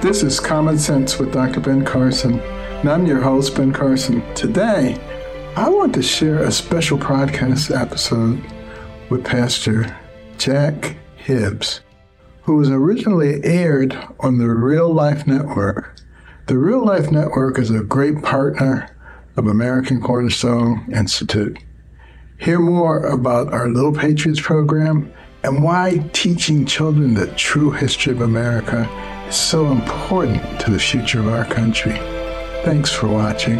This is Common Sense with Dr. Ben Carson, and I'm your host, Ben Carson. Today, I want to share a special podcast episode with Pastor Jack Hibbs, who was originally aired on the Real Life Network. The Real Life Network is a great partner of American Cornerstone Institute. Hear more about our Little Patriots program and why teaching children the true history of America is so important to the future of our country. Thanks for watching.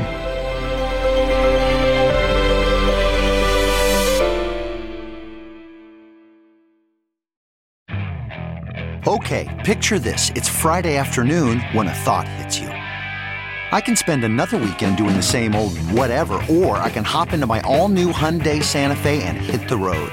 Okay, picture this. It's Friday afternoon when a thought hits you. I can spend another weekend doing the same old whatever, or I can hop into my all new Hyundai Santa Fe and hit the road.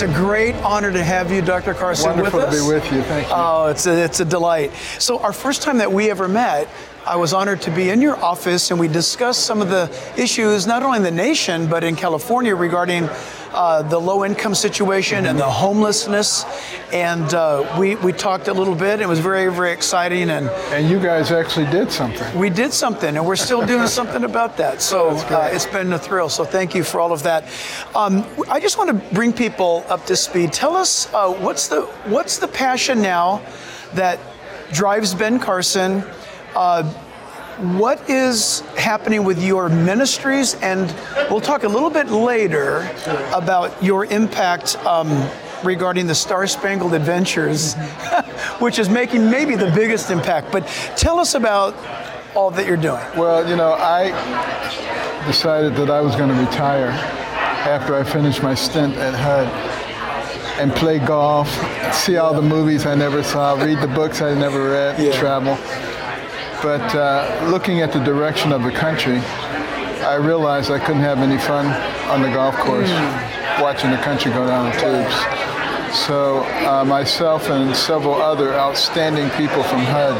It's a great honor to have you, Dr. Carson, Wonderful with us. to be with you. Thank you. Oh, it's a, it's a delight. So, our first time that we ever met, I was honored to be in your office and we discussed some of the issues, not only in the nation, but in California regarding uh, the low income situation and the homelessness. And uh, we, we talked a little bit. It was very, very exciting. And and you guys actually did something. we did something, and we're still doing something about that. So uh, it's been a thrill. So thank you for all of that. Um, I just want to bring people up to speed. Tell us uh, what's the what's the passion now that drives Ben Carson. What is happening with your ministries? And we'll talk a little bit later about your impact um, regarding the Star Spangled Adventures, which is making maybe the biggest impact. But tell us about all that you're doing. Well, you know, I decided that I was going to retire after I finished my stint at HUD and play golf, see all the movies I never saw, read the books I never read, Yeah. travel. But uh, looking at the direction of the country, I realized I couldn't have any fun on the golf course watching the country go down the tubes. So uh, myself and several other outstanding people from HUD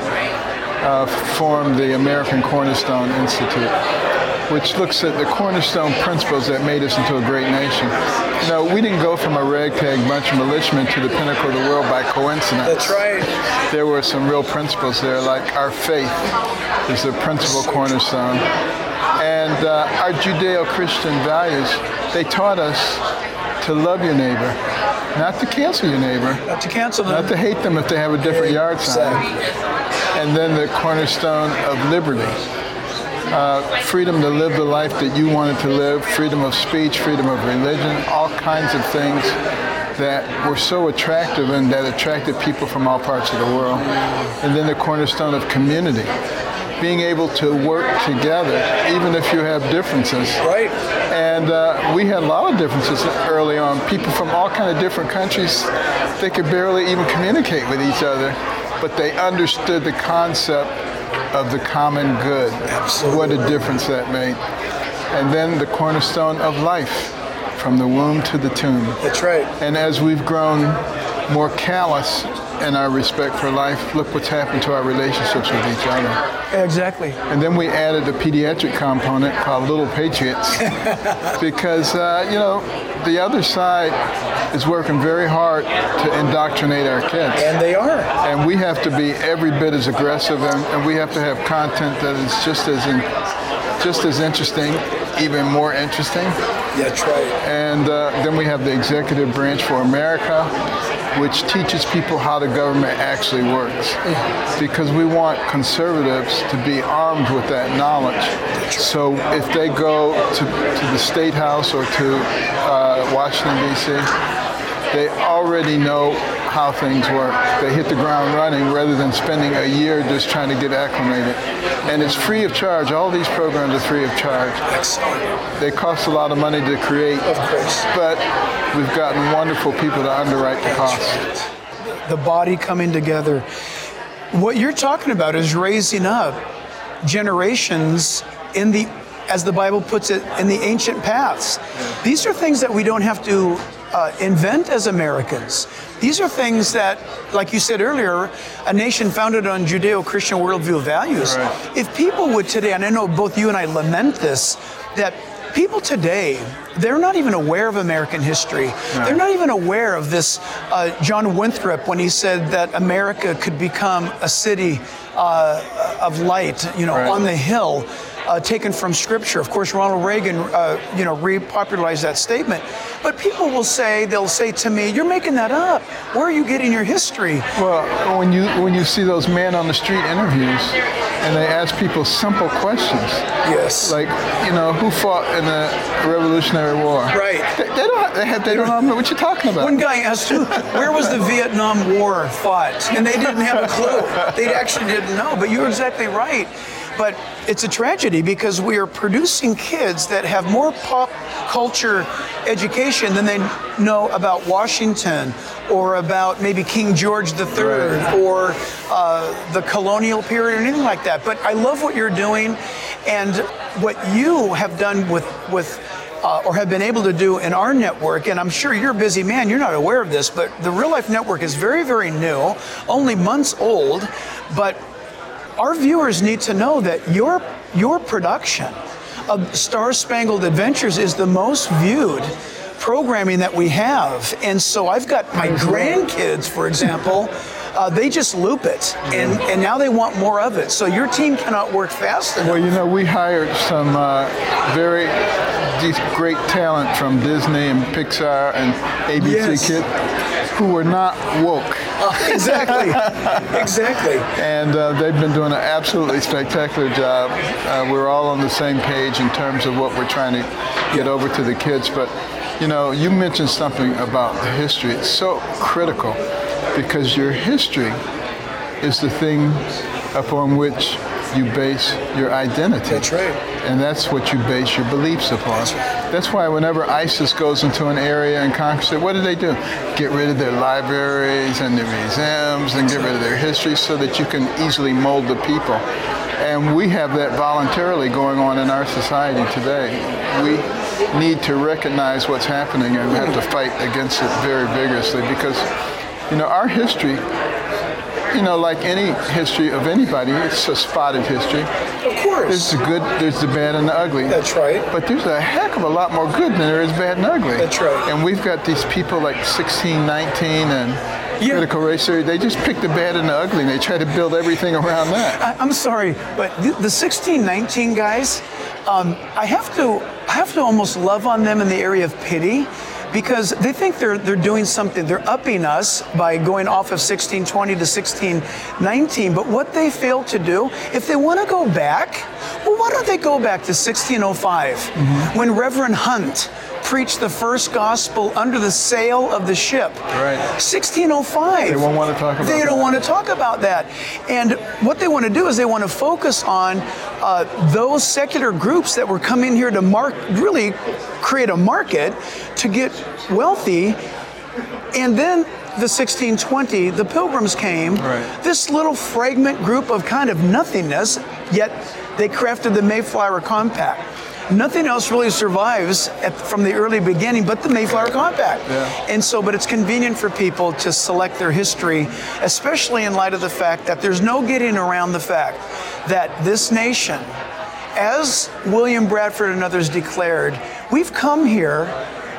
uh, formed the American Cornerstone Institute, which looks at the cornerstone principles that made us into a great nation. You know, we didn't go from a ragtag bunch of militiamen to the pinnacle of the world by coincidence. That's right. There were some real principles there, like our faith is the principal cornerstone. And uh, our Judeo-Christian values, they taught us to love your neighbor not to cancel your neighbor, Not to cancel them. not to hate them if they have a different yard sign, and then the cornerstone of liberty. Uh, freedom to live the life that you wanted to live, freedom of speech, freedom of religion, all kinds of things that were so attractive and that attracted people from all parts of the world. And then the cornerstone of community, being able to work together, even if you have differences. Right. And uh, we had a lot of differences early on. People from all kind of different countries, they could barely even communicate with each other, but they understood the concept of the common good. Absolutely. What a difference that made. And then the cornerstone of life, from the womb to the tomb. That's right. And as we've grown more callous in our respect for life, look what's happened to our relationships with each other. Exactly. And then we added a pediatric component called Little Patriots because, uh, you know, the other side is working very hard to indoctrinate our kids. And they are. And we have to be every bit as aggressive and, and we have to have content that is just as in, just as interesting, even more interesting. That's right. And uh, then we have the executive branch for America, which teaches people how the government actually works. Because we want conservatives to be armed with that knowledge. So if they go to, to the State House or to uh, Washington, D.C., they already know how things work. They hit the ground running rather than spending a year just trying to get acclimated. And it's free of charge. All these programs are free of charge. Excellent. They cost a lot of money to create, Of course. but we've gotten wonderful people to underwrite the cost. The body coming together. What you're talking about is raising up generations in the, as the Bible puts it, in the ancient paths. These are things that we don't have to uh, invent as Americans. These are things that, like you said earlier, a nation founded on Judeo Christian worldview values. Right. If people would today, and I know both you and I lament this, that people today, they're not even aware of American history. They're not even aware of this. Uh, John Winthrop, when he said that America could become a city uh, of light, you know, Right. on the hill. Uh, taken from scripture. Of course, Ronald Reagan, uh, you know, repopularized that statement. But people will say, they'll say to me, "You're making that up. Where are you getting your history?" Well, when you when you see those man on the street interviews, and they ask people simple questions, Yes. like you know who fought in the Revolutionary War, Right. They, they don't they have they don't know what you're talking about. One guy asked, who, where was the Vietnam War fought? And they didn't have a clue. They actually didn't know. But you're exactly right. But it's a tragedy because we are producing kids that have more pop culture education than they know about Washington or about maybe King George III Right. or uh, the colonial period or anything like that. But I love what you're doing and what you have done with with uh, or have been able to do in our network. And I'm sure you're a busy man. You're not aware of this, but the Real Life Network is very very new, only months old, but our viewers need to know that your your production of Star Spangled Adventures is the most viewed programming that we have. And so I've got my grandkids, for example, uh, they just loop it, and and now they want more of it. So your team cannot work fast enough. Well, you know, we hired some uh, very great talent from Disney and Pixar and ABC Yes. Kids who were not woke. exactly, exactly. And uh, they've been doing an absolutely spectacular job. Uh, we're all on the same page in terms of what we're trying to get over to the kids. But, you know, you mentioned something about the history. It's so critical because your history is the thing upon which you base your identity. That's right. And that's what you base your beliefs upon. That's why whenever ISIS goes into an area and conquers it, what do they do? Get rid of their libraries and their museums and get rid of their history so that you can easily mold the people. And we have that voluntarily going on in our society today. We need to recognize what's happening and we have to fight against it very vigorously because, you know, our history you know, like any history of anybody, it's a spotted history. Of course. There's the good, there's the bad, and the ugly. That's right. But there's a heck of a lot more good than there is bad and ugly. That's right. And we've got these people like 1619 and Yeah. critical race theory. They just pick the bad and the ugly, and they try to build everything around that. I, I'm sorry, but the, the 1619 guys, um, I have to I have to almost love on them in the area of pity because they think they're they're doing something. They're upping us by going off of 1620 to 1619. But what they fail to do, if they want to go back, well, why don't they go back to 1605 Mm-hmm. when Reverend Hunt preached the first gospel under the sail of the ship? Right. 1605. They won't want to talk about They don't that. want to talk about that. And what they want to do is they want to focus on uh, those secular groups that were coming here to mark, really create a market to get wealthy. And then the 1620, the pilgrims came. Right. This little fragment group of kind of nothingness, yet they crafted the Mayflower Compact. Nothing else really survives at, from the early beginning but the Mayflower Compact. Yeah. And so, but it's convenient for people to select their history, especially in light of the fact that there's no getting around the fact that this nation, as William Bradford and others declared, we've come here.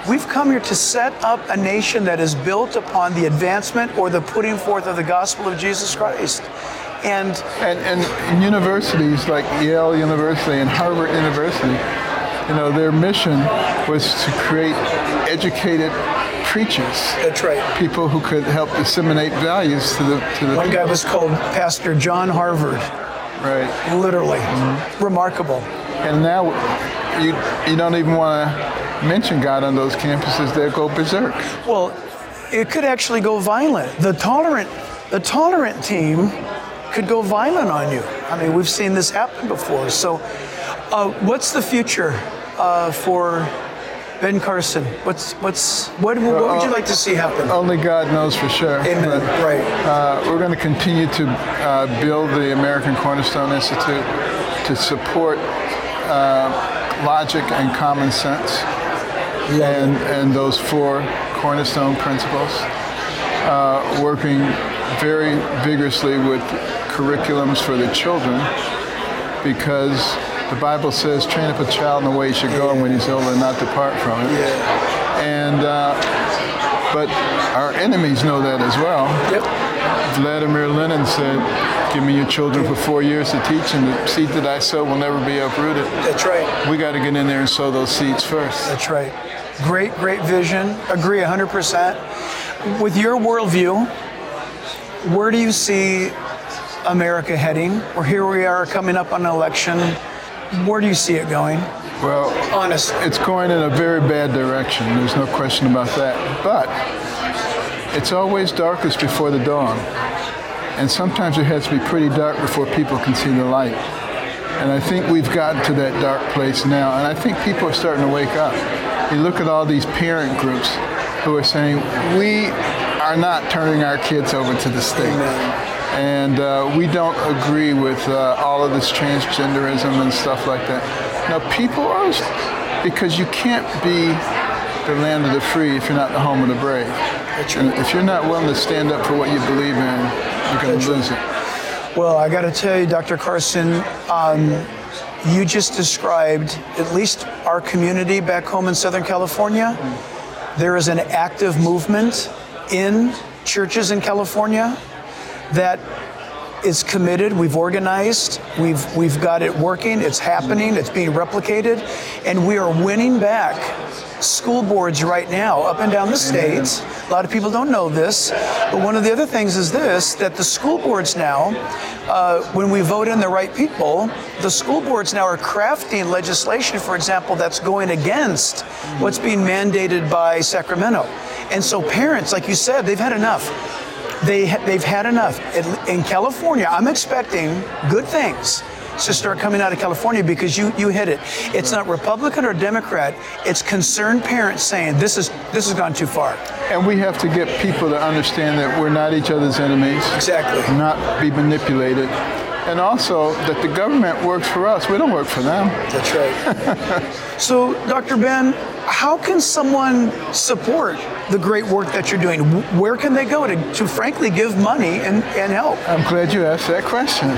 We've come here to set up a nation that is built upon the advancement or the putting forth of the gospel of Jesus Christ. And And, and universities like Yale University and Harvard University, you know, their mission was to create educated preachers, that's right. people who could help disseminate values to the to the One guy was called Pastor John Harvard, right. literally. Remarkable. And now you you don't even want to mention God on those campuses; they'll go berserk. Well, it could actually go violent. The tolerant, the tolerant team could go violent on you. I mean, we've seen this happen before. So, uh, what's the future uh, for Ben Carson? What's what's what, what would you like to see happen? Only God knows for sure. Amen. But, Right. Uh, we're going to continue to uh, build the American Cornerstone Institute to support uh, logic and common sense, and and those four cornerstone principles. Uh, working very vigorously with curriculums for the children, because the Bible says, "Train up a child in the way he should go, and when he's older, not depart from it." Yeah. And uh, but our enemies know that as well. Yep. Vladimir Lenin said, Give me your children for four years to teach, and the seed that I sow will never be uprooted. That's right. We got to get in there and sow those seeds first. That's right. Great, great vision. Agree 100%. With your worldview, where do you see America heading? Or here we are coming up on an election. Where do you see it going? Well, Honest. it's going in a very bad direction. There's no question about that. But it's always darkest before the dawn. And sometimes it has to be pretty dark before people can see the light. And I think we've gotten to that dark place now. And I think people are starting to wake up. You look at all these parent groups who are saying, we are not turning our kids over to the state. And uh, we don't agree with uh, all of this transgenderism and stuff like that. Now, people are, because you can't be the land of the free if you're not the home of the brave. And if you're not willing to stand up for what you believe in, you're going to lose it. Well, I got to tell you, Dr. Carson, um, you just described at least our community back home in Southern California. There is an active movement in churches in California that is committed. We've organized. We've we've got it working. It's happening. It's being replicated, and we are winning back school boards right now up and down the states. A lot of people don't know this, but one of the other things is this: that the school boards now, uh, when we vote in the right people, the school boards now are crafting legislation, for example, that's going against what's being mandated by Sacramento. And so parents, like you said, they've had enough they ha- they've had enough. In- In California, I'm expecting good things to start coming out of California because you you hit it. It's not Republican or Democrat. It's concerned parents saying this is this has gone too far. And we have to get people to understand that we're not each other's enemies. Exactly. Not be manipulated. And also that the government works for us. We don't work for them. That's right. so, Dr. Ben, how can someone support the great work that you're doing? Where can they go to, to frankly give money and, and help? I'm glad you asked that question.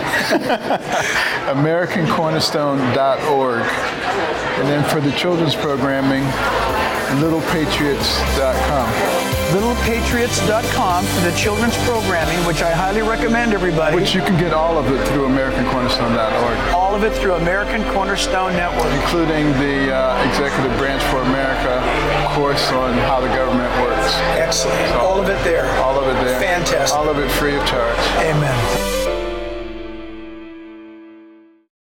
AmericanCornerstone.org. And then for the children's programming, littlepatriots.com. littlepatriots.com for the children's programming, which I highly recommend everybody. Which you can get all of it through AmericanCornerstone.org, all of it through American Cornerstone Network. including the uh, Executive Branch for America course on how the government works. Excellent. All of it there. All of it there. Fantastic. All of it free of charge. Amen.